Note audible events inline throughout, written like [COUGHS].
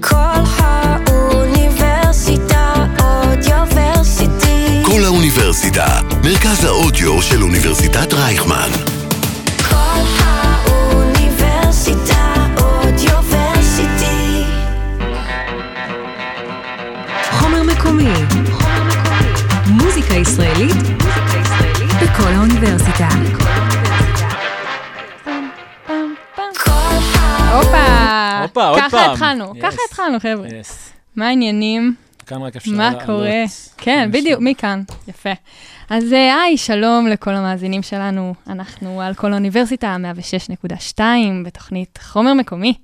כל האוניברסיטה אודיוורסיטי. כל האוניברסיטה, מרכז האודיו של אוניברסיטת רייכמן. כל האוניברסיטה אודיוורסיטי. חומר מקומי. מוזיקה ישראלית בכל האוניברסיטה. הופה, עוד ככה פעם. התחלנו, Yes. ככה התחלנו, חבר'ה. מה העניינים? כאן רק אפשר מה לעלות. קורה? כן. בדיוק, מכאן. יפה. אז אה, היי, שלום לכל המאזינים שלנו. אנחנו על כל האוניברסיטה, 106.2, בתוכנית חומר מקומי.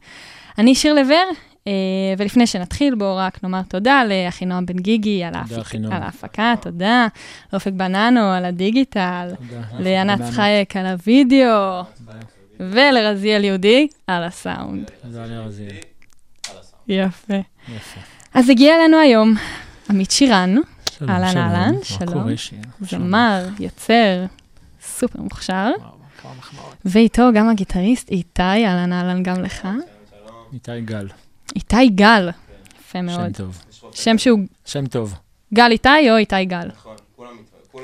אני שיר לבר, אה, ולפני שנתחיל, בואו רק נאמר תודה לאחינועם בן גיגי על, ההפק-. על ההפקה, תודה. לאופק בננו על הדיגיטל. לענת. חייק על הוידאו, ולרזיאל יהודי על הסאונד. יפה. יפה. אז הגיע אלינו היום עמית שירן, אהלן. אהלן, שלום. זמר, יוצר, סופר מוכשר. ואיתו גם הגיטריסט איתי, אהלן אהלן גם לך. איתי גל, איתי גל, יפה שם מאוד. טוב. שם שהוא שם טוב. גל איתי או איתי גל,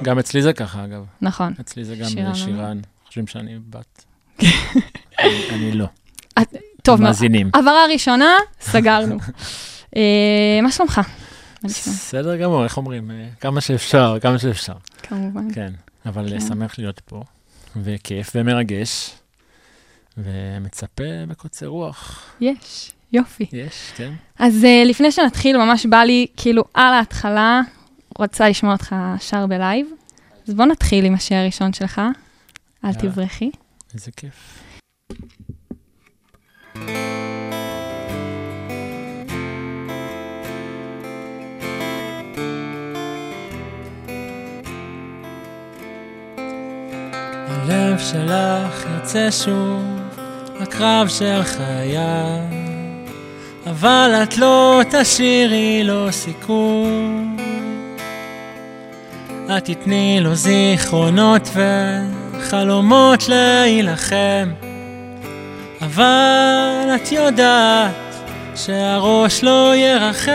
גם אצלי זה ככה, אגב. נכון. אצלי זה גם שירן. חושבים שאני בת. אני- לא. טוב. מאזינים. הבהרה ראשונה, סגרנו. אה, מה שלומך? בסדר גמור, איך אומרים? אה, כמה שאפשר, כמה שאפשר. כמובן. כן, אבל כן. שמח להיות פה, וכיף ומרגש, ומצפה בקוצר רוח. יש, יופי. יש, כן? אז uh, לפני שנתחיל, ממש בא לי, כאילו, על ההתחלה, רוצה לשמוע אותך שר בלייב. אז בוא נתחיל עם השיר הראשון שלך, אל יאללה. איזה כיף. הלב שלך יוצא שוב לקרב של חיי, אבל את לא תשאירי לו סיכוי. את תתני לו זיכרונות וחלומות להילחם, אבל את יודעת שהראש לא ירחם,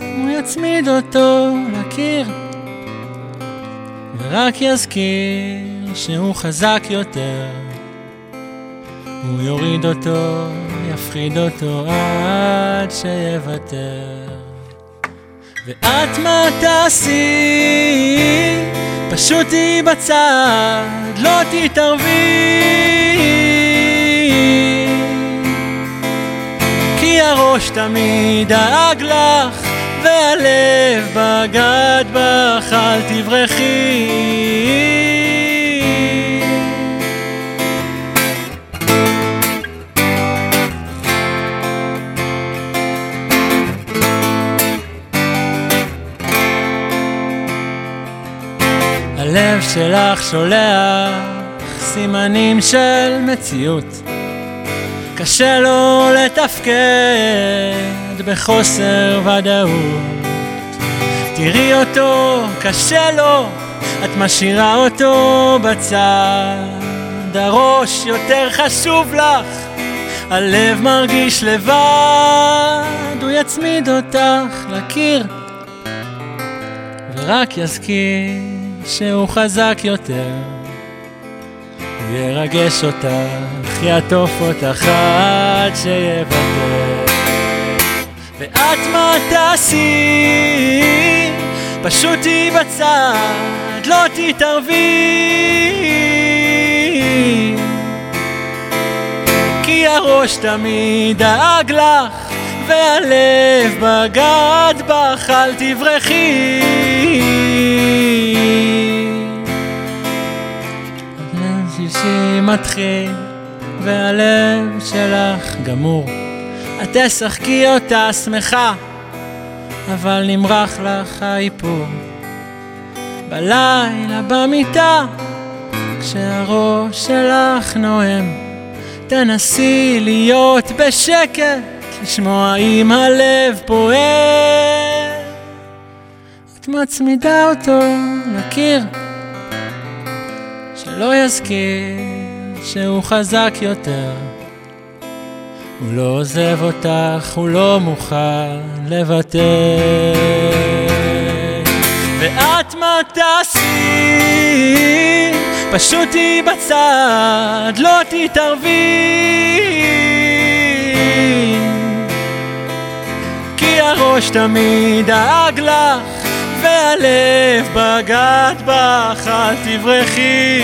הוא יצמיד אותו לקיר, ורק יזכיר שהוא חזק יותר. הוא יוריד אותו, יפחיד אותו עד שיוותר. ואת מה תעשי? פשוט תהיי בצד, לא תתערבי. כי הראש תמיד דאג לך, והלב בגד בך, אל תברחי. הלב שלך שולח סימנים של מציאות. קשה לו לתפקד בחוסר ודאות. תראי אותו, קשה לו, את משאירה אותו בצד. הראש יותר חשוב לך, הלב מרגיש לבד, הוא יצמיד אותך לקיר. ורק יזכיר שהוא חזק יותר. ירגש אותך, יעטוף אותך עד שיוותר. ואת מה תעשי? פשוט תהיי בצד, לא תתערבי. כי הראש תמיד דאג לך, והלב בגד בך, אל תברחי. הלב שישי מתחיל, והלב שלך גמור. את תשחקי אותה שמחה, אבל נמרח לך האיפור. בלילה במיטה, כשהראש שלך נואם, תנסי להיות בשקט, לשמוע אם הלב פועם. את מצמידה אותו לקיר, שלא יזכיר שהוא חזק יותר. הוא לא עוזב אותך, הוא לא מוכן לוותר. ואת מה תעשי? פשוט תהיי בצד, לא תתערבי. כי הראש תמיד דאג לך, והלב בגד בך, אל תברחי.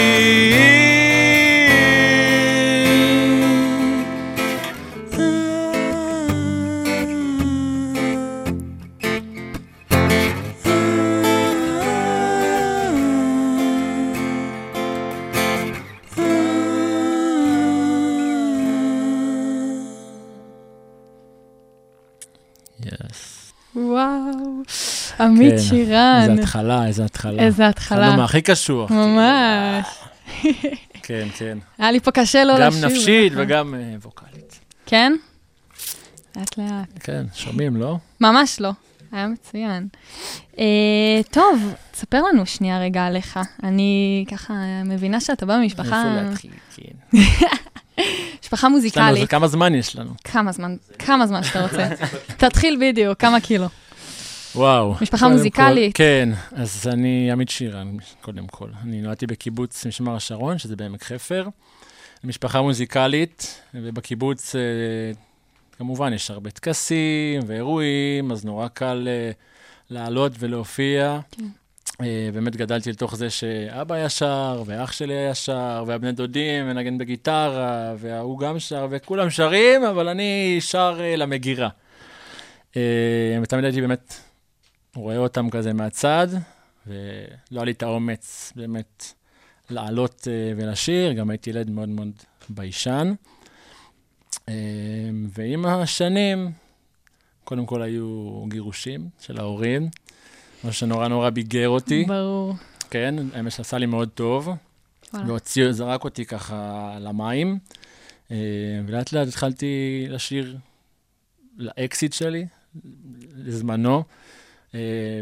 עמית כן, שירן. איזה התחלה, איזה התחלה. איזה התחלה. התחלנו מהכי קשוח. ממש. כן, כן. היה לי פה קשה לא גם לשיר. נפשית בדרך כלל. וגם אה, ווקאלית. כן? לאט לאט. כן, שומעים, לא? ממש לא. היה מצוין. אה, טוב, תספר לנו שנייה רגע עליך. אני ככה מבינה שאתה בא ממשפחה, איפה להתחיל, כן. [LAUGHS] משפחה מוזיקלית. כמה זמן יש לנו? כמה זמן, כמה זמן שאתה רוצה. [LAUGHS] תתחיל בדיוק, כמה קילו. וואו. משפחה מוזיקלית. כל- כן, אז אני עמית שירן, קודם כל. אני נולדתי בקיבוץ משמר השרון, שזה בעמק חפר. משפחה מוזיקלית, ובקיבוץ, אה, כמובן, יש הרבה טקסים ואירועים, אז נורא קל אה, לעלות ולהופיע. כן. אה, באמת גדלתי לתוך זה שאבא היה שר, ואח שלי היה שר, והבני דודים מנגן בגיטרה, וההוא גם שר, וכולם שרים, אבל אני שר למגירה. ותמיד הייתי באמת רואה אותם כזה מהצד, ולא היה לי את האומץ באמת לעלות אה, ולשיר, גם הייתי ילד מאוד מאוד ביישן. אה, ועם השנים, קודם כל היו גירושים של ההורים, מה שנורא נורא ביגר אותי, ברור. כן, האמת שעשה לי מאוד טוב, וואלה. והוציא, זרק אותי ככה למים, אה, ולאט לאט התחלתי לשיר לאקסיט שלי, לזמנו,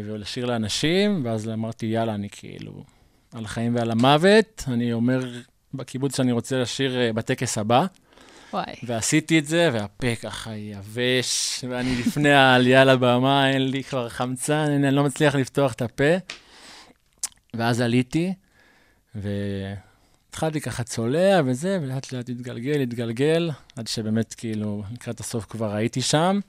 ולשיר לאנשים, ואז אמרתי, יאללה, אני כאילו על החיים ועל המוות, אני אומר בקיבוץ שאני רוצה לשיר אה, בטקס הבא, וואי. ועשיתי את זה, והפה ככה יבש, ואני לפני העלייה לבמה, אין לי כבר חמצן, אני אני לא מצליח לפתוח את הפה. ואז עליתי, והתחלתי ככה צולע וזה, ולאט לאט התגלגל, התגלגל, עד שבאמת כאילו לקראת הסוף כבר הייתי שם.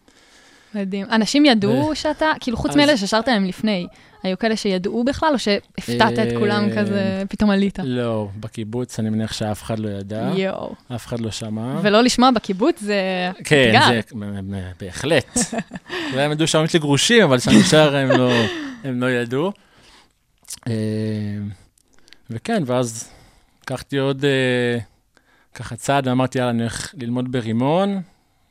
מדהים. אנשים ידעו שאתה, כאילו חוץ מאלה ששרת להם לפני, היו כאלה שידעו בכלל, או שהפתעת את אה, כולם כזה, פתאום עלית? לא, בקיבוץ אני מניח שאף אחד לא ידע, יואו. אף אחד לא שמע. ולא לשמוע בקיבוץ זה כן, אתגר. זה בהחלט. [LAUGHS] אולי הם ידעו שההורים שלי גרושים, אבל שאני שר הם לא, הם לא ידעו. אה, וכן, ואז לקחתי עוד אה, ככה צעד, ואמרתי, יאללה, אני הולך ללמוד ברימון,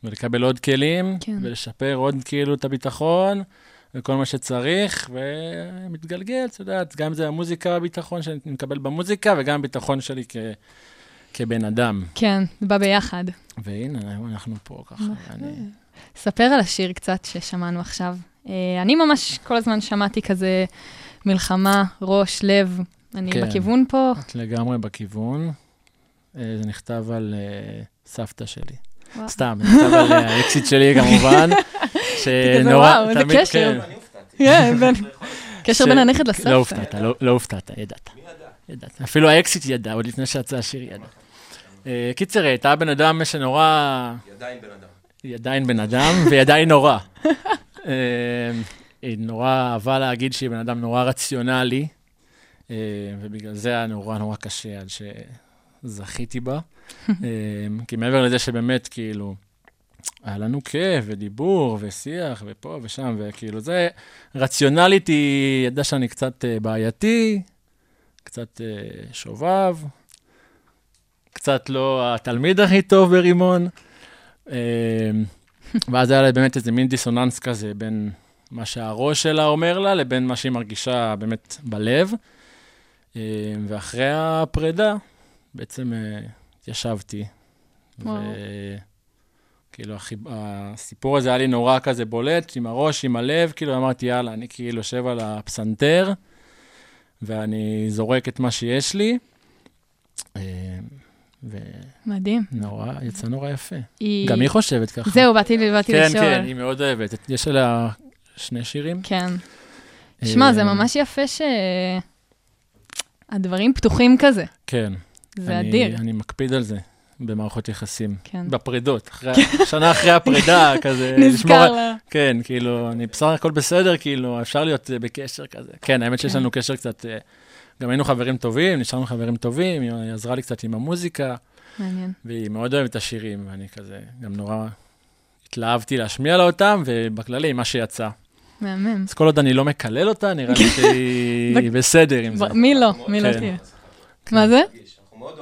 ולקבל עוד כלים, כן. ולשפר עוד כאילו את הביטחון, וכל מה שצריך, ומתגלגל, את יודעת, גם זה המוזיקה, הביטחון שאני מקבל במוזיקה, וגם הביטחון שלי כ... כבן אדם. כן, זה בא ביחד. והנה, אנחנו פה ככה, ואני... ספר על השיר קצת ששמענו עכשיו. אה, אני ממש כל הזמן שמעתי כזה מלחמה, ראש, לב. אני כן. בכיוון פה. את לגמרי בכיוון. אה, זה נכתב על אה, סבתא שלי. סתם, נכתב על אה, האקסיט שלי כמובן. [LAUGHS] איזה תמיד- קשר. כן, כן, קשר ש- בין הנכד לסבתא. לא הופתעת, לא- לא הופתעת, ידעת. מי ידע? ידעת. אפילו האקסיט ידע, עוד לפני שיצא השיר ידע. אה, קיצר, הייתה בן אדם שנורא... היא עדיין בן אדם. היא עדיין בן אדם, והיא עדיין נורא. אה, היא נורא אהבה להגיד שהיא בן אדם נורא רציונלי, אה, ובגלל זה היה נורא נורא קשה עד שזכיתי בה. [LAUGHS] אה, כי מעבר לזה שבאמת, כאילו, היה לנו כיף ודיבור ושיח ופה ושם, וכאילו זה, רציונלית היא ידעה שאני קצת אה, בעייתי, קצת אה, שובב, קצת לא התלמיד הכי טוב ברימון. אה, [LAUGHS] ואז היה לה באמת איזה מין דיסוננס כזה בין מה שהראש שלה אומר לה לבין מה שהיא מרגישה באמת בלב. אה, ואחרי הפרידה, בעצם אה, התיישבתי. כאילו. הסיפור הזה היה לי נורא כזה בולט, עם הראש, עם הלב, כאילו אמרתי, יאללה, אני כאילו יושב על הפסנתר, ואני זורק את מה שיש לי. אה, מדהים. ונורא, יצא נורא יפה. היא... גם היא חושבת ככה. זהו, באתי באתי כן, לשאול. כן, היא מאוד אוהבת. יש עליה שני שירים. כן. שמע, זה אה, ממש יפה שהדברים פתוחים כזה. כן. זה אני- אדיר. אני מקפיד על זה במערכות יחסים. כן. בפרידות, אחרי- שנה אחרי הפרידה, [LAUGHS] כזה, נזכר לה. כן, כאילו, אני בסך הכל בסדר, כאילו, אפשר להיות אה, בקשר כזה. כן, האמת שיש כן. לנו קשר קצת, אה, גם היינו חברים טובים, נשארנו חברים טובים, היא עזרה לי קצת עם המוזיקה, מעניין. והיא מאוד אוהבת את השירים, ואני כזה, גם נורא התלהבתי להשמיע לה אותם, ובכללי, מה שיצא. מהמם. אז כל עוד אני לא מקלל אותה, נראה לי שהיא [LAUGHS] בסדר עם זה. מי לא? מי לא כן. תהיה? מה זה?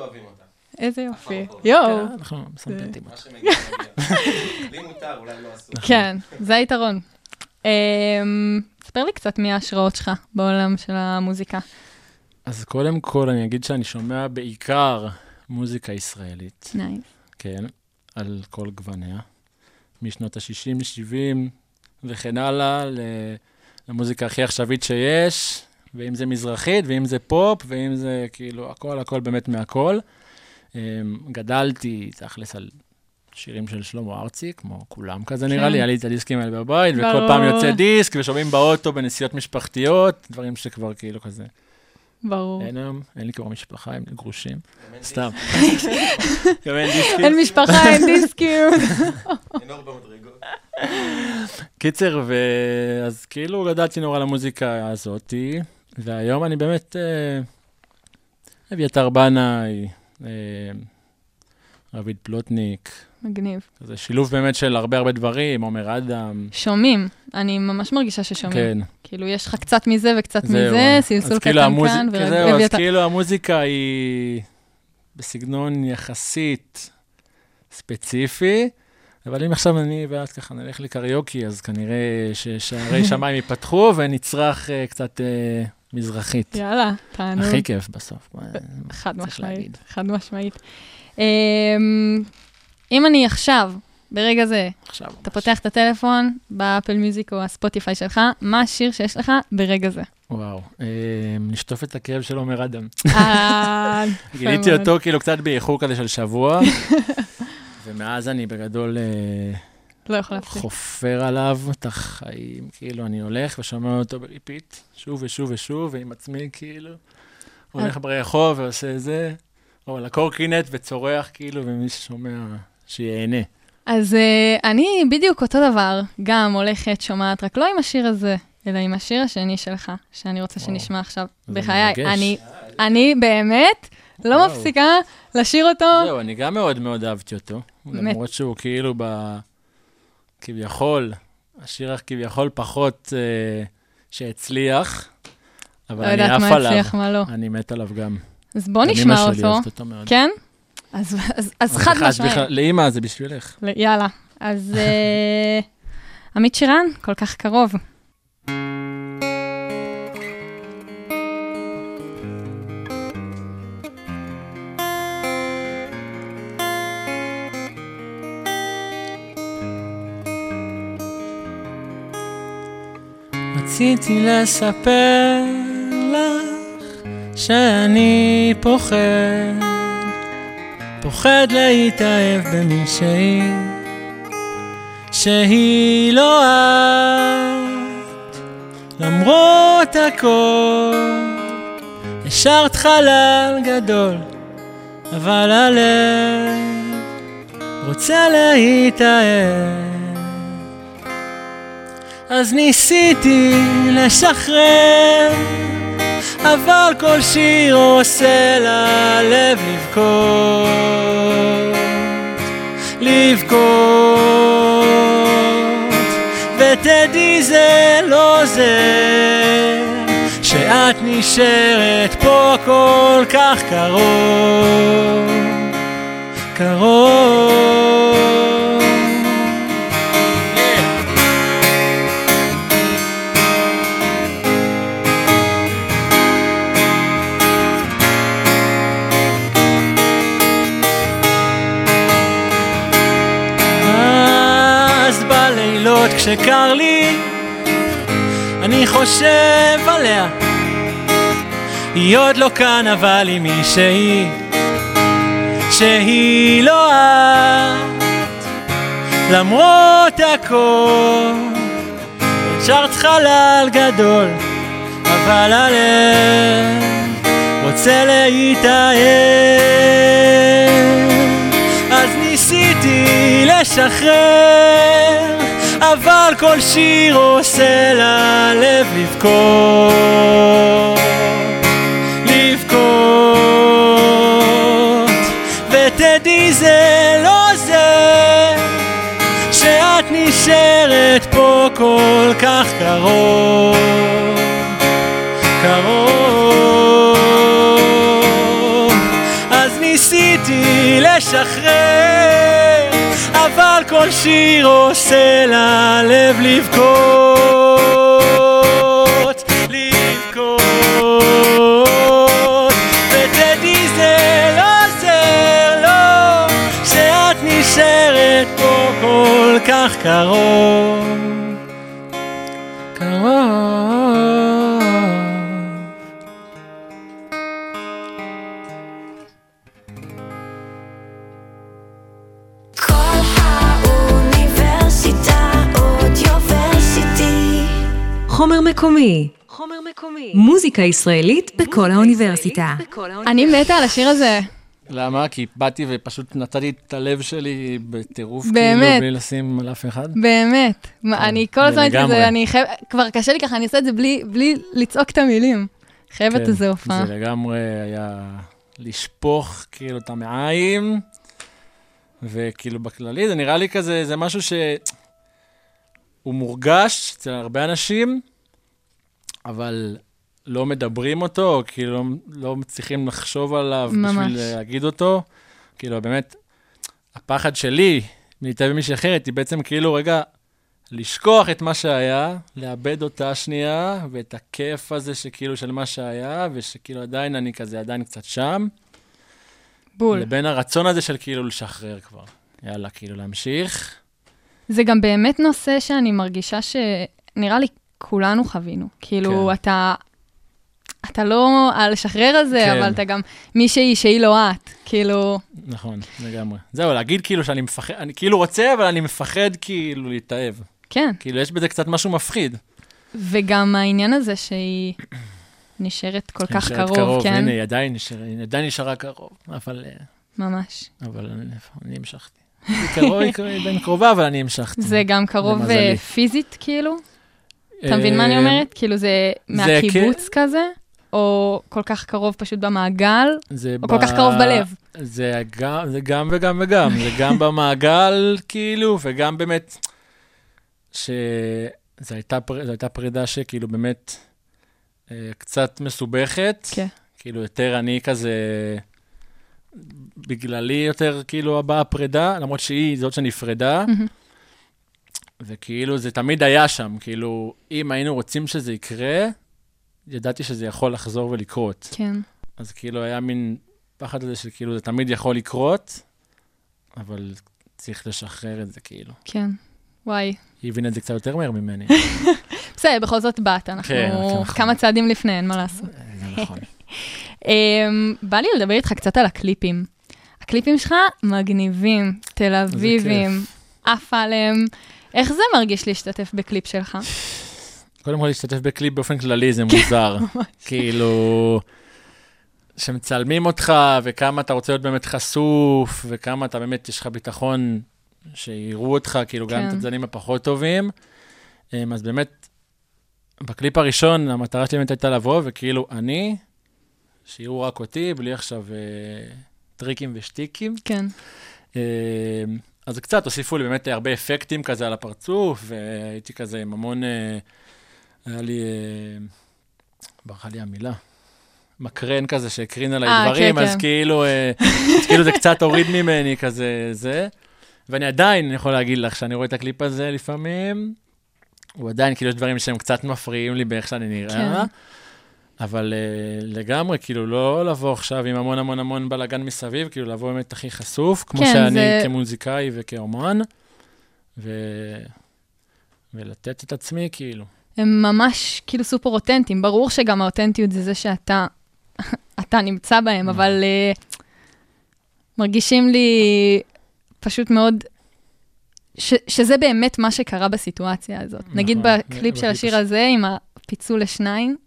אוהבים אותה. איזה יופי. יואו. כן, אנחנו מסמפטים מה אותה. שמגיע מגיע. לי מותר, אולי לא אסור. כן, זה היתרון. אמ, ספר לי קצת מי ההשראות שלך בעולם של המוזיקה. אז קודם כל, אני אגיד שאני שומע בעיקר מוזיקה ישראלית. nice. כן, על כל גווניה. משנות ה-60, 70 וכן הלאה, למוזיקה הכי עכשווית שיש, ואם זה מזרחית, ואם זה פופ, ואם זה כאילו הכל, הכל באמת מהכל. אמ, גדלתי, תכלס, על שירים של שלמה ארצי, כמו כולם כזה נראה כן. לי, היה לי את הדיסקים האלה בבית, וכל ברור. פעם יוצא דיסק, ושומעים באוטו בנסיעות משפחתיות, דברים שכבר כאילו כזה. ברור. אין היום, אין לי כבר משפחה, הם גרושים. סתם. גם אין דיסקים. אין משפחה, אין דיסקים. דיסק, אין אור במדרגות. קיצר, ואז כאילו גדלתי נורא למוזיקה הזאתי, והיום אני באמת אה, אביתר בנאי, אה, רביד פלוטניק, מגניב. זה שילוב באמת של הרבה הרבה דברים, עומר אדם, שומעים. אני ממש מרגישה ששומעים. כן, כאילו, יש לך קצת מזה וקצת זהו. מזה, סלסול כאילו קטן המוז- כאן, זהו, אז. כאילו המוזיקה היא בסגנון יחסית ספציפי, אבל אם עכשיו אני ואת ככה נלך לקריוקי, אז כנראה ששערי [LAUGHS] שמיים ייפתחו ונצרח אה, קצת אה, מזרחית. יאללה, תענוג. הכי כיף בסוף. חד משמעית. חד משמעית. אמ, אם אני עכשיו, ברגע זה, עכשיו. אתה פותח את הטלפון ב Apple Music או ה Spotify שלך, מה השיר שיש לך ברגע זה? וואו, אה, נשטוף את הכאב של עומר אדם. אה, גיליתי. אותו כאילו קצת באיחור כזה של שבוע, [LAUGHS] ומאז אני בגדול אה, לא יכול להפסיק. חופר עליו את החיים, כאילו אני הולך ושומע אותו ב repeat, שוב ושוב ושוב, ועם עצמי כאילו, הולך ברחוב ועושה זה, או על הקורקינט וצורח כאילו, ומי ששומע, שיהנה. אז uh, אני בדיוק אותו דבר, גם הולכת, שומעת, רק לא עם השיר הזה, אלא עם השיר השני שלך, שאני רוצה וואו. שנשמע עכשיו. בחיי. אני, אני באמת לא וואו. מפסיקה לשיר אותו. זהו, אני גם מאוד מאוד אהבתי אותו. למרות שהוא כאילו ב... כביכול, השיר כביכול פחות אה, שהצליח, אבל לא אני יודעת עף מה עליו. הצליח, מה לא. אני מת עליו גם. אז בוא נשמע אמא שלי אותו. אוהבת אותו מאוד. כן? אז, אז, אז חד אז משמעית. בכלל- לאמא זה בשבילך. יאללה. אז אה, עמית שירן, כל כך קרוב. רציתי לספר לך שאני פוחד, פוחד להתאהב במישהי שהיא לא את, למרות הכל, השארת חלל גדול, אבל הלב רוצה להתאהב. אז ניסיתי לשחרר, אבל כל שיר עושה ללב לבכות, לבכות, ותדעי זה לא זה, שאת נשארת פה כל כך קרוב, קרוב. כשקר לי, אני חושב עליה. היא עוד לא כאן, אבל היא מישהי שהיא לא את, למרות הכל. שרת חלל גדול, אבל הלב רוצה להתאהב. אז ניסיתי לשחרר, אבל כל שיר עושה ללב לבכות. לבכות, ותדעי זה לא זה, שאת נשארת פה כל כך קרוב, קרוב. אבל כל שיר עושה ללב לבכות, לבכות. ותדעי זה לא עוזר, לא, שאת נשארת פה כל כך. קרוב. מקומי. חומר מקומי. מוזיקה ישראלית בכל האוניברסיטה. אני מתה על השיר הזה. למה? כי באתי ופשוט נתתי את הלב שלי בטירוף, באמת. כאילו, בלי לשים על אף אחד. באמת. מה, אני כל הזמן הייתי. כזה, אני חייבת, כבר קשה לי ככה, אני עושה את זה בלי, בלי לצעוק את המילים. חייבת כן, איזה הופעה. זה לגמרי היה לשפוך כאילו את המעיים, וכאילו בכללי זה נראה לי כזה, זה משהו שהוא מורגש אצל הרבה אנשים, אבל לא מדברים אותו, או כאילו לא, לא מצליחים לחשוב עליו ממש. בשביל להגיד אותו. כאילו באמת, הפחד שלי להתאהב במישהי אחרת היא בעצם כאילו רגע לשכוח את מה שהיה, לאבד אותה שנייה, ואת הכיף הזה שכאילו של מה שהיה, ושכאילו עדיין אני כזה עדיין קצת שם, בול. לבין הרצון הזה של כאילו לשחרר כבר. יאללה, כאילו להמשיך. זה גם באמת נושא שאני מרגישה שנראה לי כולנו חווינו. כאילו, כן. אתה, אתה לא על לשחרר הזה, כן. אבל אתה גם מישהי שהיא לא את. כאילו, נכון, לגמרי. זהו, להגיד כאילו שאני מפחד, אני כאילו רוצה, אבל אני מפחד כאילו להתאהב. כן. כאילו, יש בזה קצת משהו מפחיד. וגם העניין הזה שהיא נשארת כל כך נשארת קרוב, כן? הנה, היא עדיין נשארה, היא עדיין נשארה קרוב, אבל, אה, ממש. אבל אני, אני המשכתי. היא קרוב, היא קרוב- עדיין קרובה, אבל אני המשכתי. זה גם קרוב למזלי. אה, פיזית, כאילו? אתה מבין מה אני אה, אומרת? כאילו זה מהקיבוץ כזה? או כל כך קרוב פשוט במעגל? או כל כך קרוב בלב? זה גם, זה גם וגם וגם, זה גם במעגל, [LAUGHS] כאילו, וגם באמת, שזו הייתה, פר... זו הייתה פרידה שכאילו באמת אה, קצת מסובכת. כן. כאילו, יותר אני כזה, בגללי יותר כאילו הבאה הפרידה, למרות שהיא זאת שנפרדה. מהמם. וכאילו זה תמיד היה שם, כאילו, אם היינו רוצים שזה יקרה, ידעתי שזה יכול לחזור ולקרות. כן. אז כאילו היה מין פחד הזה שכאילו זה תמיד יכול לקרות, אבל צריך לשחרר את זה כאילו. כן. וואי. היא הבינה את זה קצת יותר מהר ממני. [LAUGHS] בסדר, בכל זאת באת, אנחנו כן, נכון. כמה צעדים לפני, אין מה לעשות. זה נכון. [LAUGHS] אמ, בא לי לדבר איתך קצת על הקליפים. הקליפים שלך מגניבים, תל אביבים, עף עליהם. איך זה מרגיש להשתתף בקליפ שלך? קודם כל, להשתתף בקליפ באופן כללי זה מוזר. כאילו, שמצלמים אותך, וכמה אתה רוצה להיות באמת חשוף, וכמה אתה באמת, יש לך ביטחון שיראו אותך, כאילו, גם כן. את הצדדים הפחות טובים. אמ, אז באמת, בקליפ הראשון, המטרה שלי באמת הייתה לבוא, וכאילו, אני, שיראו רק אותי, בלי עכשיו אה, טריקים ושטיקים. כן. אה, אז קצת הוסיפו לי באמת הרבה אפקטים כזה על הפרצוף, והייתי כזה עם המון, אה, היה לי, אה, ברכה לי המילה, מקרן כזה שהקרין עליי אה, דברים, כן, אז כן. כאילו, אז כאילו זה קצת הוריד ממני כזה זה. ואני עדיין יכול להגיד לך שאני רואה את הקליפ הזה לפעמים, הוא עדיין, כאילו יש דברים שהם קצת מפריעים לי באיך שאני נראה. כן. אבל uh, לגמרי, כאילו, לא לבוא עכשיו עם המון המון המון בלאגן מסביב, כאילו, לבוא באמת הכי חשוף, כמו כן, שאני זה- כמוזיקאי וכאומן, ו... ולתת את עצמי, כאילו. הם ממש כאילו סופר אותנטיים. ברור שגם האותנטיות זה זה שאתה [LAUGHS] אתה נמצא בהם, אבל uh, מרגישים לי פשוט מאוד, ש, שזה באמת מה שקרה בסיטואציה הזאת. נכון, נגיד זה- בקליפ של השיר הש- הזה, עם הפיצול לשניים,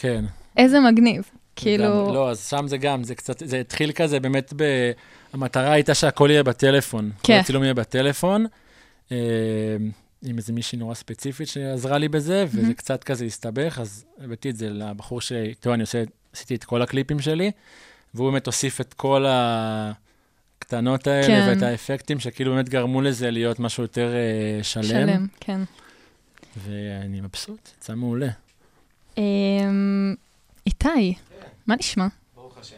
כן. איזה מגניב. כאילו, לא, אז שם זה גם, זה קצת, זה התחיל כזה באמת ב... המטרה הייתה שהכל יהיה בטלפון. כל כן. הצילום יהיה בטלפון. אה, עם איזה מישהי נורא ספציפית שעזרה לי בזה, וזה מהמם. קצת כזה הסתבך, אז הבאתי את זה לבחור שאיתו אני עושה, עשיתי את כל הקליפים שלי, והוא באמת הוסיף את כל הקטנות האלה כן. ואת האפקטים, שכאילו באמת גרמו לזה להיות משהו יותר אה, שלם. שלם, כן. ואני מבסוט, יצא מעולה. אמ, איתי, מה נשמע? ברוך השם.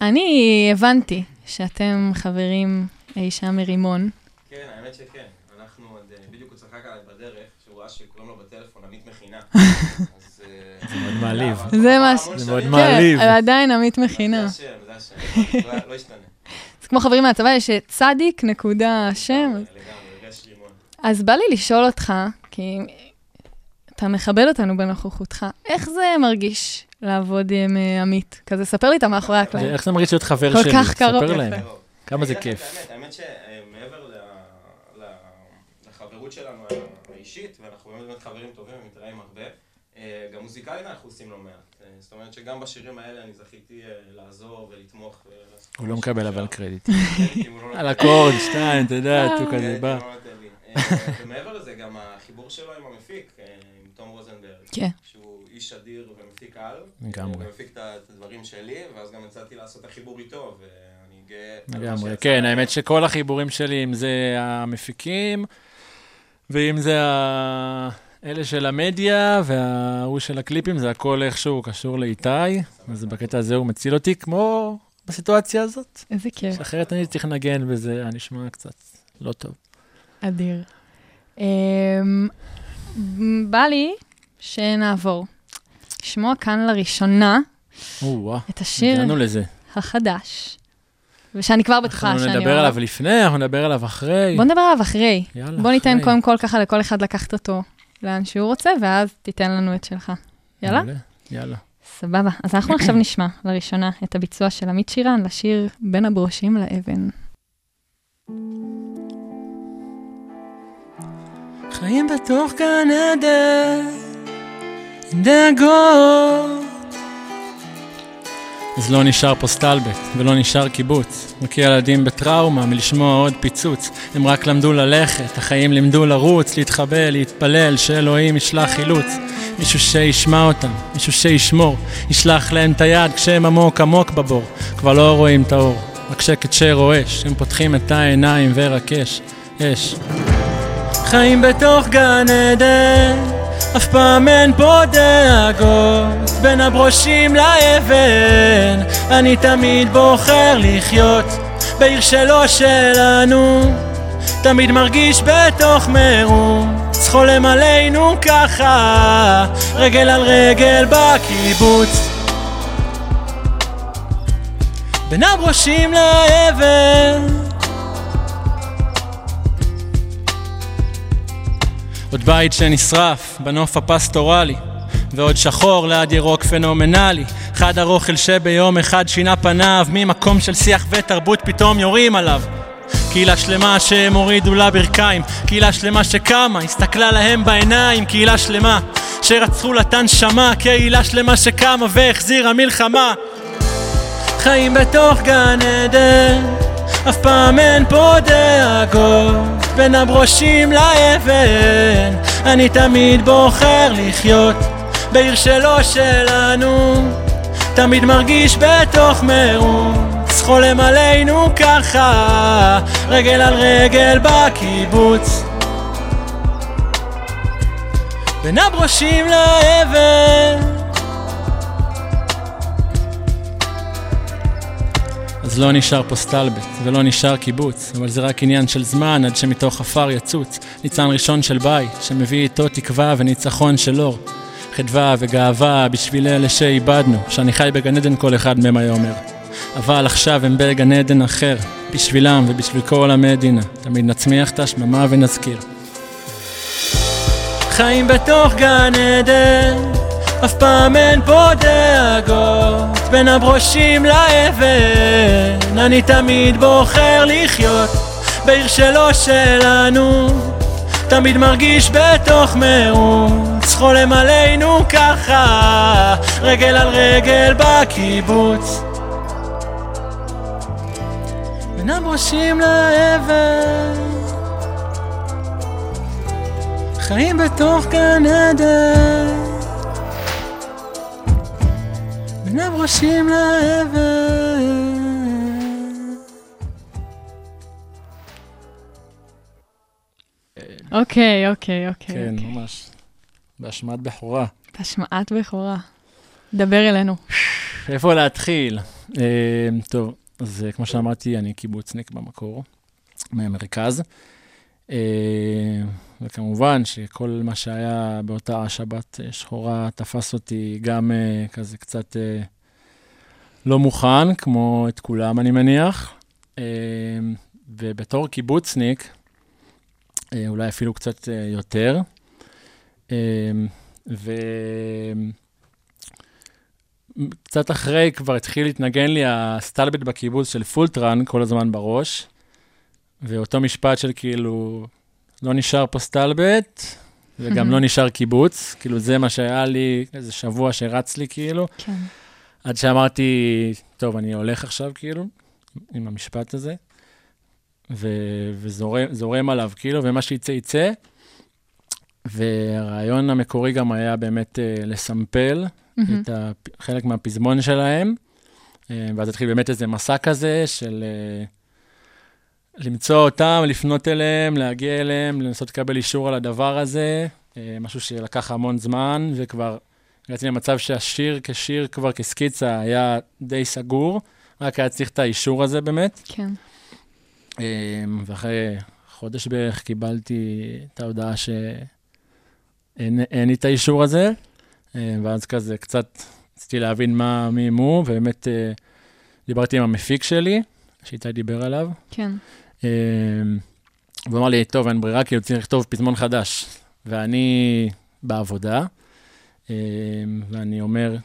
אני הבנתי שאתם חברים אי שם מרימון. כן, האמת שכן. אנחנו עוד, אה, בדיוק הוא צחק עליי בדרך, שהוא ראה שקוראים לו בטלפון עמית מכינה. [LAUGHS] אז... אה, זה מאוד מעליב. זה מה ש- זה מאוד. מעליב. כן, עדיין עמית מכינה. זה השם, זה השם. לא- לא ישתנה. זה כמו חברים מהצבא, יש צדיק נקודה שם. לגמרי, רגש רימון. אז בא לי לשאול אותך, כי אתה מכבד אותנו בנוכחותך, איך זה מרגיש לעבוד עם אה, עמית? כזה, ספר לי את המאחורי הקלעים. איך זה מרגיש להיות חבר כל שלי? כך קרוב. ספר להם. כמה זה כיף. האמת, שמעבר לחברות שלנו האישית, ואנחנו באמת באמת חברים טובים ומתראים הרבה, אה, גם מוזיקלית אנחנו עושים לא מעט. אה, זאת אומרת שגם בשירים האלה אני זכיתי לעזור ולתמוך. הוא לא מקבל. אבל קרדיט. קרדיטים הוא לא [LAUGHS] על לי. אקורד, שתיים, אתה יודע, הוא כזה בא. לא. אה, ומעבר לזה, גם החיבור שלו עם המפיק, עם תום רוזנברג. כן. שהוא איש אדיר ומפיק על. לגמרי. ומפיק את הדברים שלי, ואז גם הצעתי לעשות את החיבור איתו, ואני גאה. לגמרי. כן, האמת שכל החיבורים שלי, אם זה המפיקים, ואם זה ה- אלה של המדיה, וההוא של הקליפים, זה הכל איכשהו קשור לאיתי, אז בקטע הזה הוא מציל אותי, כמו בסיטואציה הזאת. איזה כיף, אחרת אני צריך לנגן, וזה היה נשמע קצת לא טוב. אדיר. בא לי שנעבור. לשמוע כאן לראשונה את השיר. החדש, ושאני כבר בטוחה אנחנו שאני נדבר אוהבת. עליו לפני, אנחנו נדבר עליו אחרי. בוא נדבר עליו אחרי. יאללה, בוא ניתן אחרי. קודם כל ככה לכל אחד לקחת אותו לאן שהוא רוצה, ואז תיתן לנו את שלך. יאללה? יאללה. סבבה. אז אנחנו [CLEARS THROAT] עכשיו נשמע לראשונה את הביצוע של עמית שירן לשיר בין הברושים לאבן. חיים בתוך גן עדן, עם דאגות. אז לא נשאר פה סטלבט, ולא נשאר קיבוץ. רק ילדים בטראומה מלשמוע עוד פיצוץ. הם רק למדו ללכת, החיים לימדו לרוץ, להתחבא, להתפלל, שאלוהים ישלח חילוץ. מישהו שישמע אותם, מישהו שישמור, ישלח להם את היד כשהם עמוק עמוק בבור. כבר לא רואים את האור, רק שקט שרועש, הם פותחים את העיניים ורק אש, אש. חיים בתוך גן עדן, אף פעם אין פה דאגות, בין הברושים לאבן, אני תמיד בוחר לחיות, בעיר שלו שלנו, תמיד מרגיש בתוך מרוץ, חולם עלינו ככה, רגל על רגל בקיבוץ. בין הברושים לאבן עוד בית שנשרף בנוף הפסטורלי ועוד שחור ליד ירוק פנומנלי. חד ארוכל שביום אחד שינה פניו ממקום של שיח ותרבות פתאום יורים עליו. קהילה שלמה שהם הורידו לה ברכיים קהילה שלמה שקמה, הסתכלה להם בעיניים קהילה שלמה שרצחו לה את הנשמה קהילה שלמה שקמה והחזירה מלחמה. חיים בתוך גן עדן, אף פעם אין פה דאגות, בין הברושים לאבן, אני תמיד בוחר לחיות, בעיר שלו שלנו, תמיד מרגיש בתוך מרוץ, חולם עלינו ככה, רגל על רגל בקיבוץ. בין הברושים לאבן אז לא נשאר פה סטלבט, ולא נשאר קיבוץ, אבל זה רק עניין של זמן עד שמתוך עפר יצוץ ניצן ראשון של בית, שמביא איתו תקווה וניצחון של אור. חדווה וגאווה בשביל אלה שאיבדנו, שאני חי בגן עדן כל אחד מהם היה אומר. אבל עכשיו הם בגן עדן אחר, בשבילם ובשביל כל המדינה, תמיד נצמיח את השממה ונזכיר. חיים בתוך גן עדן, אף פעם אין פה דאגות בין הברושים לאבן. אני תמיד בוחר לחיות בעיר שלא שלנו תמיד מרגיש בתוך מרוץ חולם עלינו ככה רגל על רגל בקיבוץ. בין הברושים לאבן. חיים בתוך גן עדן הברושים לאבן אוקיי, אוקיי, אוקיי. כן, אוקיי. ממש. בהשמעת בכורה. השמעת בכורה. דבר אלינו. איפה להתחיל? אה, טוב, אז אה, כמו שאמרתי, אני קיבוצניק במקור, מהמרכז. אה, וכמובן שכל מה שהיה באותה שבת שחורה תפס אותי גם כזה קצת לא מוכן, כמו את כולם, אני מניח. אה, ובתור קיבוצניק, אה, אולי אפילו קצת אה, יותר. אה, ו... קצת אחרי כבר התחיל להתנגן לי הסטלבט בקיבוץ של פולטרן כל הזמן בראש, ואותו משפט של כאילו, לא נשאר פה סטלבט, וגם לא נשאר קיבוץ, כאילו זה מה שהיה לי, איזה שבוע שרץ לי כאילו, כן. עד שאמרתי, טוב, אני הולך עכשיו כאילו, עם המשפט הזה, ו- וזורם עליו כאילו, ומה שיצא יצא. והרעיון המקורי גם היה באמת uh, לסמפל מהמם. את ה- חלק מהפזמון שלהם, אה, ואז התחיל באמת איזה מסע כזה של אה, למצוא אותם, לפנות אליהם, להגיע אליהם, לנסות לקבל אישור על הדבר הזה, אה, משהו שלקח המון זמן, וכבר הגעתי למצב שהשיר כשיר, כבר כסקיצה, היה די סגור, רק היה צריך את האישור הזה באמת. כן. אה, ואחרי חודש בערך קיבלתי את ההודעה שאין אין לי את האישור הזה, אה, ואז כזה קצת רציתי להבין מה, מי הוא, ובאמת אה, דיברתי עם המפיק שלי, שאיתי דיבר עליו, כן. אה, והוא אמר לי, טוב, אין ברירה, כאילו צריך לכתוב פזמון חדש. ואני בעבודה, ואני אומר,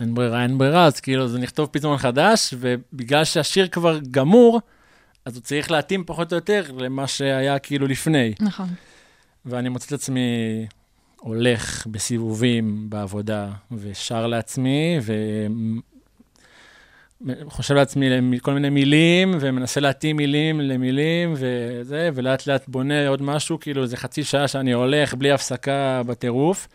אין ברירה, אין ברירה, אז כאילו, אז נכתוב פזמון חדש, ובגלל שהשיר כבר גמור, אז הוא צריך להתאים פחות או יותר למה שהיה כאילו לפני. נכון. ואני מוצא את עצמי הולך בסיבובים בעבודה, ושר לעצמי, וחושב לעצמי כל מיני מילים, ומנסה להתאים מילים למילים, וזה, ולאט לאט בונה עוד משהו, כאילו איזה חצי שעה שאני הולך בלי הפסקה בטירוף.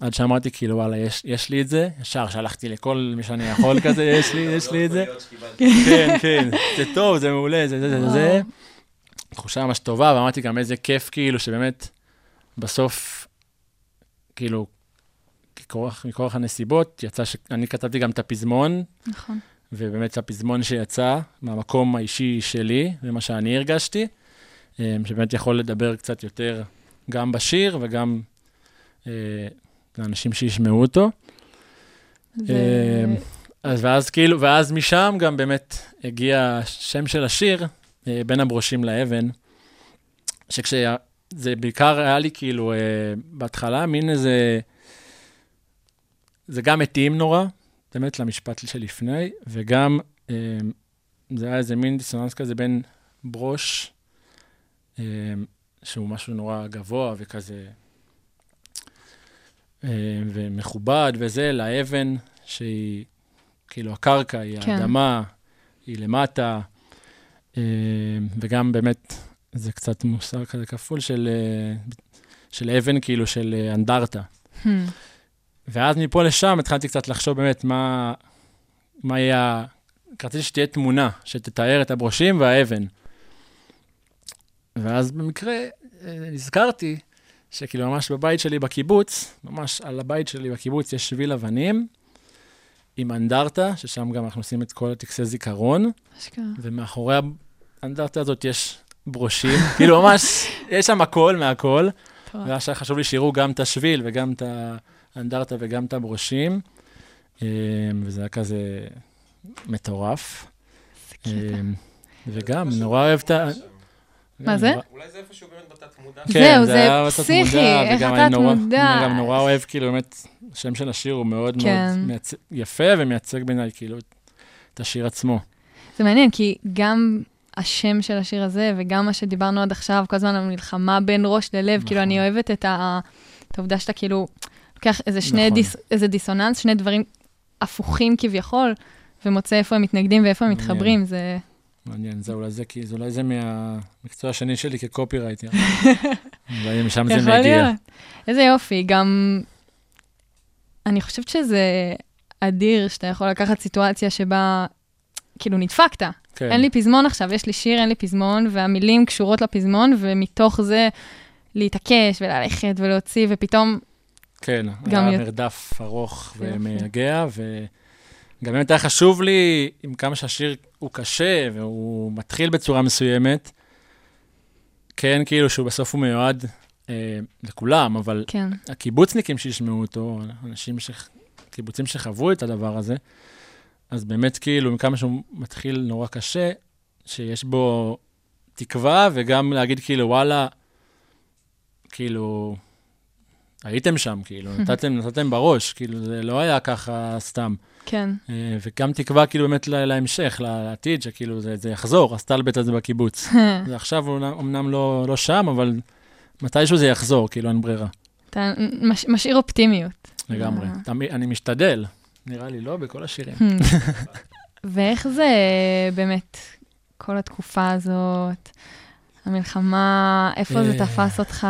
עד שאמרתי, כאילו, וואלה, יש, יש לי את זה. ישר שלחתי לכל מי שאני יכול [LAUGHS] כזה, יש לי, יש לי את זה. כן, כן, זה טוב, זה מעולה, זה זה זה זה. תחושה ממש טובה, ואמרתי גם איזה כיף, כאילו, שבאמת, בסוף, כאילו, מכורח, מכורח הנסיבות, יצא שאני כתבתי גם את הפזמון, נכון. ובאמת הפזמון שיצא מהמקום האישי שלי, ומה שאני הרגשתי, אה, שבאמת יכול לדבר קצת יותר גם בשיר וגם אה, לאנשים שישמעו אותו. זה... אמ, אז ואז כאילו, ואז משם גם באמת הגיע השם של השיר, אה, בין הברושים לאבן, שכשזה בעיקר היה לי כאילו, אה, בהתחלה, מין איזה, זה גם התאים נורא, באמת למשפט שלפני, וגם אה, זה היה איזה מין דיסוננס כזה בין ברוש, שהוא משהו נורא גבוה וכזה, ומכובד וזה, לאבן שהיא, כאילו הקרקע, היא כן. האדמה, היא למטה, אה, וגם באמת, זה קצת מוסר כזה כפול של, אה, של אבן, כאילו של אה, אנדרטה. Hmm. ואז מפה לשם התחלתי קצת לחשוב באמת מה, מה יהיה, רציתי שתהיה תמונה שתתאר את הברושים והאבן. ואז במקרה אה, נזכרתי שכאילו ממש בבית שלי בקיבוץ, ממש על הבית שלי בקיבוץ יש שביל אבנים עם אנדרטה, ששם גם אנחנו עושים את כל הטקסי זיכרון, אשכרה. ומאחורי האנדרטה הזאת יש ברושים, [LAUGHS] כאילו ממש, יש שם הכל מהכל. והיה חשוב לי שיראו גם את השביל וגם את האנדרטה וגם את הברושים, אה, וזה היה כזה מטורף. אה, וגם, נורא אוהב את ה... מה זה? אולי זה איפשהו באמת בתת מודע. זהו, כן, זה היה בתת פסיכי, מודע, איך התת מודע. אני גם נורא אוהב, כאילו, באמת, השם של השיר הוא מאוד כן. מאוד מייצג- יפה ומייצג בעיניי, כאילו, את השיר עצמו. זה מעניין, כי גם השם של השיר הזה, וגם מה שדיברנו עד עכשיו, כל הזמן המלחמה בין ראש ללב, כאילו, נכון. אני אוהבת את, ה... את העובדה שאתה כאילו, לוקח איזה שני נכון. דיס... איזה דיסוננס, שני דברים הפוכים כביכול, ומוצא איפה הם מתנגדים ואיפה הם. מתחברים, זה... מעניין, זה אולי זה, כי זה אולי זה מהמקצוע השני שלי כקופירייטר. [LAUGHS] אולי משם זה יכול מגיע. להיות. איזה יופי, גם... אני חושבת שזה אדיר שאתה יכול לקחת סיטואציה שבה, כאילו, נדפקת. כן. אין לי פזמון עכשיו, יש לי שיר, אין לי פזמון, והמילים קשורות לפזמון, ומתוך זה להתעקש וללכת ולהוציא, ופתאום, כן, גם היה י- מרדף ארוך. ומייגע, וגם באמת היה חשוב לי, עם כמה שהשיר הוא קשה, והוא מתחיל בצורה מסוימת, כן, כאילו שהוא בסוף הוא מיועד אה, לכולם, אבל כן, הקיבוצניקים שישמעו אותו, אנשים ש... קיבוצים שחוו את הדבר הזה, אז באמת כאילו, מכמה שהוא מתחיל נורא קשה, שיש בו תקווה, וגם להגיד כאילו, וואלה, כאילו, הייתם שם, כאילו, [LAUGHS] נתתם, נתתם בראש, כאילו, זה לא היה ככה סתם. כן, אה, וגם תקווה כאילו באמת לה- להמשך, לעתיד, שכאילו זה, זה יחזור, הסטלבט הזה בקיבוץ. [LAUGHS] זה עכשיו אומנם לא, לא שם, אבל מתישהו זה יחזור, כאילו אין ברירה. אתה מש, משאיר אופטימיות. לגמרי. אה. תמיד, אני משתדל. נראה לי לא בכל השירים. [LAUGHS] ואיך זה באמת, כל התקופה הזאת, המלחמה, איפה זה אה. תפס אותך?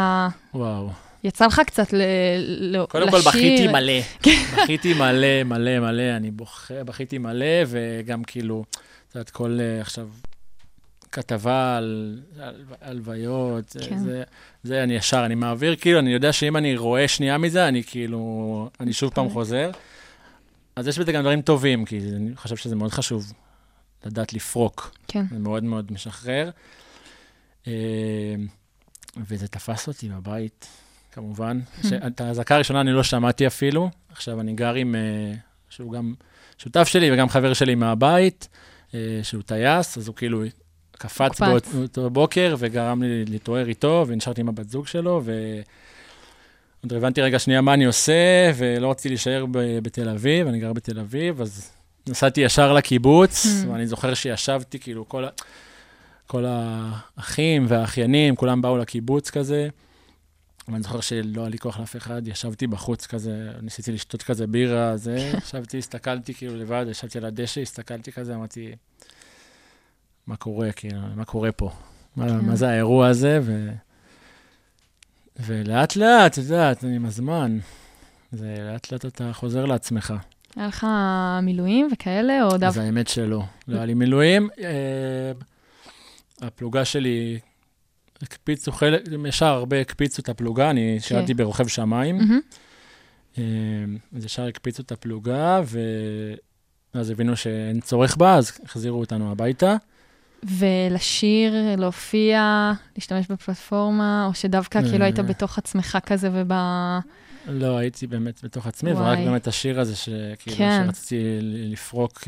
וואו. יצא לך קצת ל... ל... קודם כל לשיר? בכיתי מלא. בכיתי מלא, מלא, מלא. אני בוכה, בכיתי מלא, וגם כאילו, את יודעת, כל אה, עכשיו כתבה על הלוויות, כן. זה, זה אני ישר, אני מעביר, כאילו, אני יודע שאם אני רואה שנייה מזה, אני כאילו, אני שוב פעם. חוזר. אז יש בזה גם דברים טובים, כי אני חושב שזה מאוד חשוב לדעת לפרוק. כן. זה מאוד מאוד משחרר. אה, וזה תפס אותי בבית, כמובן. [LAUGHS] את האזעקה הראשונה אני לא שמעתי אפילו. עכשיו אני גר עם, אה, שהוא גם שותף שלי וגם חבר שלי מהבית, אה, שהוא טייס, אז הוא כאילו קפץ. באותו בוקר וגרם לי להתעורר איתו, ונשארתי עם הבת זוג שלו, ו... עוד הבנתי רגע שנייה מה אני עושה, ולא רציתי להישאר ב- בתל אביב, אני גר בתל אביב, אז נסעתי ישר לקיבוץ, Hmm. ואני זוכר שישבתי, כאילו, כל. כל האחים והאחיינים, כולם באו לקיבוץ כזה, ואני זוכר שלא היה לי כוח לאף אחד, ישבתי בחוץ כזה, ניסיתי לשתות כזה בירה, זה, ישבתי, הסתכלתי כאילו לבד, ישבתי על הדשא, הסתכלתי כזה, אמרתי, מה קורה, כאילו, מה קורה פה? מה, כן. מה זה האירוע הזה? ו... ולאט לאט, את יודעת, עם הזמן, זה לאט לאט אתה חוזר לעצמך. היה לך מילואים וכאלה, או אז דווקא... האמת שלא. לא היה לי מילואים. אה, הפלוגה שלי, הקפיצו חלק, ישר הרבה הקפיצו את הפלוגה, אני שירתי ברוכב שמיים. אה, אז ישר הקפיצו את הפלוגה, ואז הבינו שאין צורך בה, אז החזירו אותנו הביתה. ולשיר, להופיע, להשתמש בפלטפורמה, או שדווקא כאילו היית אה. בתוך עצמך כזה וב... לא, הייתי באמת בתוך עצמי, וואי. ורק באמת השיר הזה, שכאילו, כן. שרציתי לפרוק...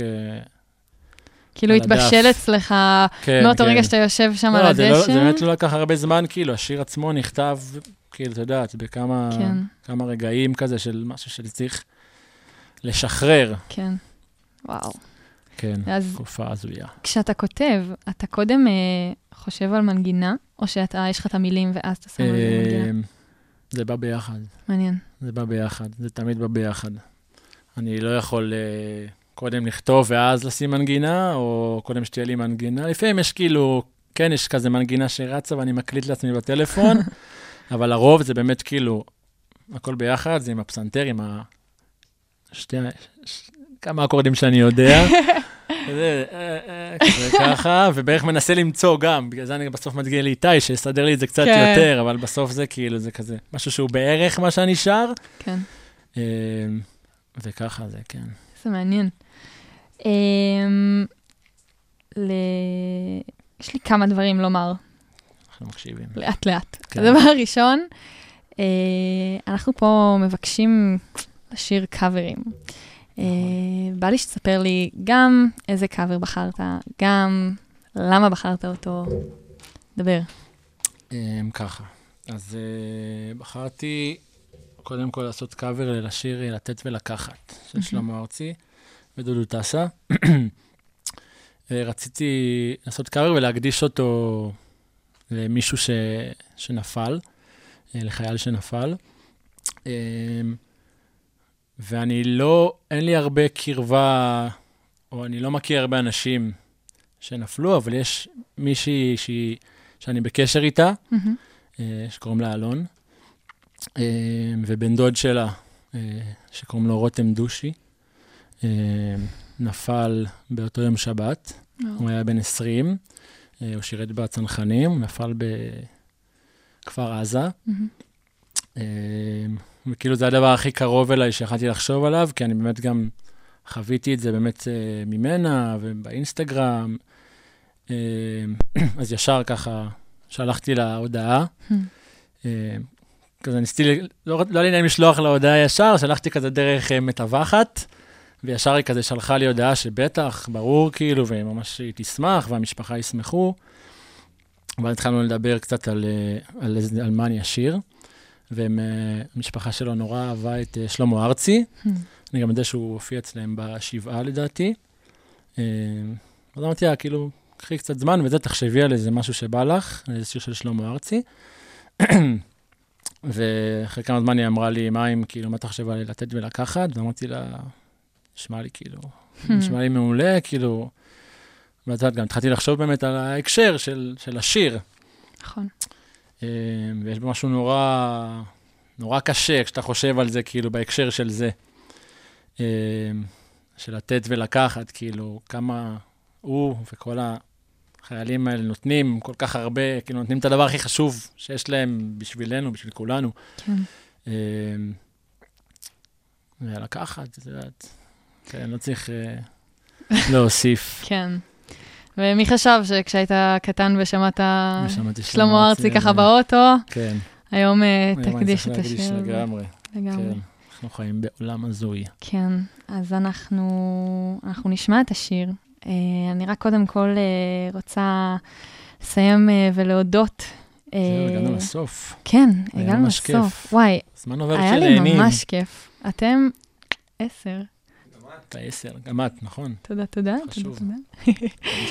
אה, כאילו התבשל. אצלך כן, מאותו כן. רגע שאתה יושב שם על לא, לא, הדשא. זה באמת לא לקח הרבה זמן, כאילו, השיר עצמו נכתב, כאילו, אתה יודעת, בכמה כן. רגעים כזה של משהו שצריך לשחרר. כן. וואו. כן, אז תקופה הזויה. כשאתה כותב, אתה קודם אה, חושב על מנגינה, או שאתה, יש לך את המילים ואז אתה שם על זה מנגינה? אה, זה בא ביחד, מעניין. זה בא ביחד, זה תמיד בא ביחד. אני לא יכול אה, קודם לכתוב ואז לשים מנגינה, או קודם שתהיה לי מנגינה. לפעמים יש כאילו, כן, יש כזה מנגינה שרצה ואני מקליט לעצמי בטלפון, [LAUGHS] אבל הרוב זה באמת כאילו, הכל ביחד, זה עם הפסנתר, עם ה... שתי... ש... כמה אקורדים שאני יודע. [LAUGHS] זה, אה, אה, כזה ככה, ובערך מנסה למצוא גם, בגלל זה אני בסוף מגיע לאיתי, שיסדר לי את זה קצת כן. יותר, אבל בסוף זה כאילו, זה כזה, משהו שהוא בערך מה שאני שר, כן. אה, וככה זה, כן. זה מעניין. אמ, ל... יש לי כמה דברים לומר, אנחנו מקשיבים. לאט-לאט. כן. הדבר הראשון, אה, אנחנו פה מבקשים לשיר קאברים. אה, בא לי שתספר לי גם איזה קאבר בחרת, גם למה בחרת אותו. דבר. אמ, ככה, אז אה, בחרתי קודם כל לעשות קאבר לשיר לתת ולקחת, של שלמה ארצי ודודו טסה. [CLEARS THROAT] אה, רציתי לעשות קאבר ולהקדיש אותו למישהו ש... שנפל, אה, לחייל שנפל. אמ, ואני לא, אין לי הרבה קרבה, או אני לא מכיר הרבה אנשים שנפלו, אבל יש מישהי שהיא, שאני בקשר איתה. אה, שקוראים לה אלון, אה, ובן דוד שלה, אה, שקוראים לו רותם דושי, אה, נפל באותו יום שבת. הוא היה בן 20, אה, הוא שירת בצנחנים, הוא נפל בכפר עזה. אה, וכאילו זה הדבר הכי קרוב אליי שיכלתי לחשוב עליו, כי אני באמת גם חוויתי את זה באמת אה, ממנה ובאינסטגרם. אה, [CLEARS THROAT] אז ישר ככה שלחתי לה הודעה. Hmm. אה, כזה ניסיתי, לא, לא היה לי נעים לשלוח לה הודעה ישר, שלחתי כזה דרך אה, מתווכת, וישר היא כזה שלחה לי הודעה שבטח, ברור כאילו, וממש היא תשמח, והמשפחה ישמחו. ואז התחלנו לדבר קצת על, אה, על, איזה- על מה אני אשיר. והמשפחה שלו נורא אהבה את אה, שלמה ארצי. Hmm. אני גם יודע שהוא הופיע אצלם בשבעה לדעתי. אה, אז אמרתי לה, כאילו, קחי קצת זמן וזה, תחשבי על איזה משהו שבא לך, איזה שיר של שלמה ארצי. [COUGHS] ואחרי כמה זמן היא אמרה לי, מה אם, כאילו, מה אתה חושב על לתת ולקחת? ואמרתי לה, נשמע לי כאילו, נשמע לי מעולה, כאילו... ואת יודעת, גם התחלתי לחשוב באמת על ההקשר של, של השיר. נכון. אה, ויש בו משהו נורא, נורא קשה כשאתה חושב על זה, כאילו, בהקשר של זה. אה, של לתת ולקחת, כאילו, כמה הוא וכל החיילים האלה נותנים כל כך הרבה, כאילו, נותנים את הדבר הכי חשוב שיש להם בשבילנו, בשביל כולנו. כן. אה, ולקחת, את יודעת, כן, לא צריך אה, להוסיף. [LAUGHS] כן. ומי חשב שכשהיית קטן ושמעת שלמה ארצי ככה באוטו, כן, היום אה, היום אני תקדיש צריך את להקדיש השיר. לגמרי. לגמרי. כן, אנחנו חיים בעולם הזוי. כן, אז אנחנו, אנחנו נשמע את השיר. אה, אני רק קודם כל רוצה לסיים ולהודות. הגענו לסוף. כן, הגענו לסוף. וואי, היה לי. ממש כיף. אתם עשר. אתה עשר, גם את, נכון? תודה, תודה. חשוב.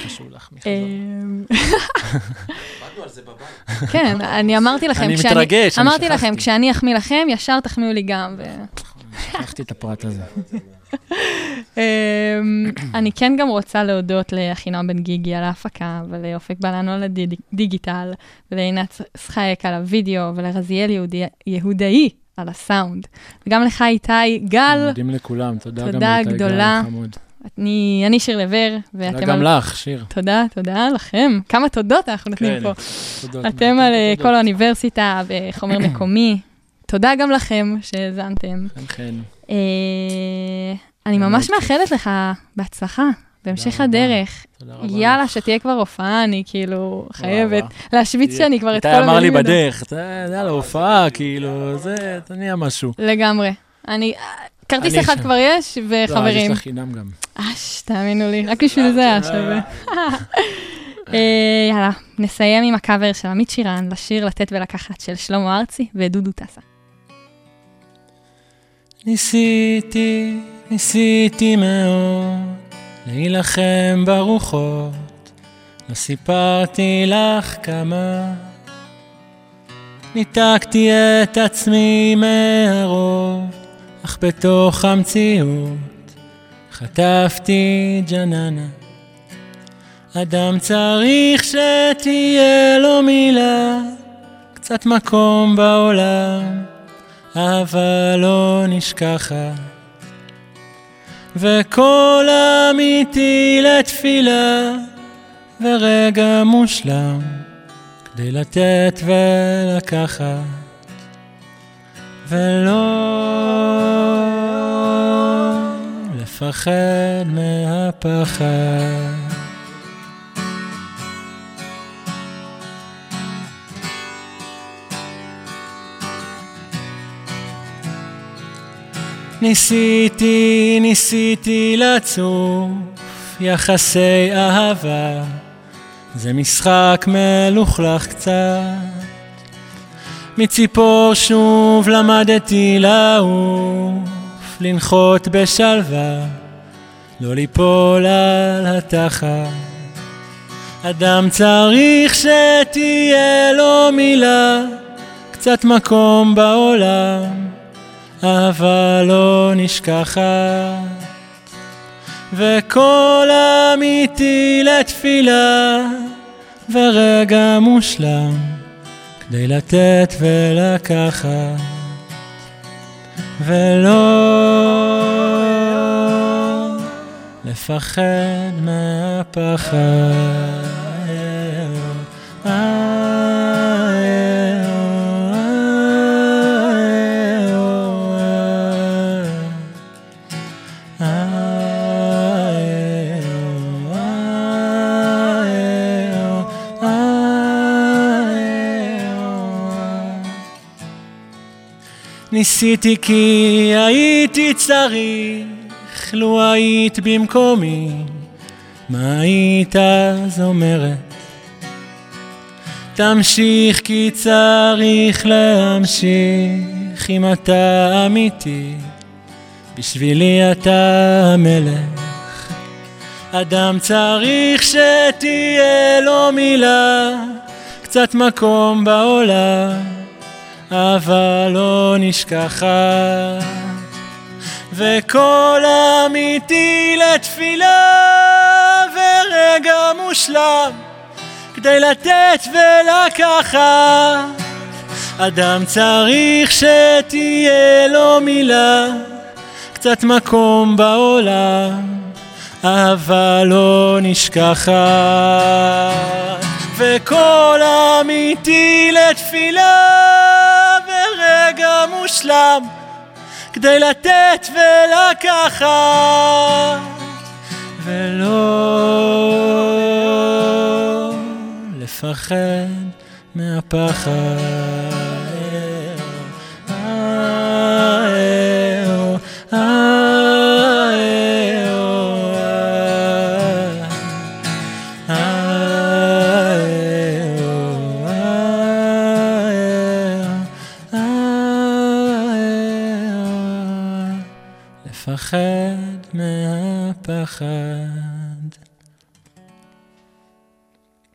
חשוב לך, מי חזר? אמ, עבדנו על זה בבית. כן, אני אמרתי לכם, אני כשאני- מתרגש, אני אמרתי לכם. כשאני אחמיא לכם, ישר תחמיאו לי גם. ו- שכחתי את הפרט הזה. אמ, אני כן גם רוצה להודות לאחינועם בן גיגי על ההפקה, ולאופק בלנו על הדיגיטל, ולעינת שחייק על הוידאו, ולרזיאל יהודי- יהודאי על הסאונד. וגם לך, איתי גל, מודים לכולם, תודה גם תודה לאיתי גל גדולה. חמוד. אני אני שיר לבר, תודה ואתם גם על... לך, שיר. תודה, תודה לכם. כמה תודות אנחנו נותנים כן, פה. תודות. אתם על תודות. כל האוניברסיטה וחומר מקומי. תודה גם לכם שהאזנתם. חן חן. אה, אני ממש. מאחלת לך בהצלחה, בהמשך. הדרך. תודה רבה. יאללה. שתהיה כבר הופעה, אני כאילו חייבת. להשוויץ שאני כבר את כל איתי אמר לי המילים. בדרך, אתה יודע, להופעה, כאילו, זה, תניע משהו. לגמרי. אני, כרטיס אני אחד. כבר יש, לא, וחברים. יש לך חינם גם. אש, תאמינו לי, רק בשביל זה היה שווה. [LAUGHS] אה, יאללה, נסיים עם הקאבר של עמית שירן לשיר לתת ולקחת של שלמה ארצי ודודו טסה. ניסיתי, ניסיתי מאוד להילחם ברוחות, לא סיפרתי לך כמה. ניתקתי את עצמי מהרוב, אך בתוך המציאות חטפתי ג'ננה. אדם צריך שתהיה לו מילה, קצת מקום בעולם. אהבה לא נשכחת, וקול אמיתי לתפילה, ורגע מושלם, כדי לתת ולקחת, ולא לפחד מהפחד. ניסיתי, ניסיתי לצוף יחסי אהבה, זה משחק מלוכלך קצת. מציפור שוב למדתי לעוף, לנחות בשלווה, לא ליפול על התחת. אדם צריך שתהיה לו מילה, קצת מקום בעולם, אהבה לא נשכחת. וקול אמיתי לתפילה, ורגע מושלם, כדי לתת ולקחת, ולא לפחד מהפחד. ניסיתי כי הייתי צריך, לו היית במקומי, מה היית אז אומרת? תמשיך כי צריך להמשיך, אם אתה אמיתי, בשבילי אתה המלך. אדם צריך שתהיה לו מילה, קצת מקום בעולם. אהבה לא נשכחת, וקול אמיתי לתפילה, ורגע מושלם, כדי לתת ולקחת. אדם צריך שתהיה לו מילה, קצת מקום בעולם, אהבה לא נשכחת. וקול אמיתי לתפילה ורגע מושלם כדי לתת ולקחת ולא לפחד מהפחד. מהפחד.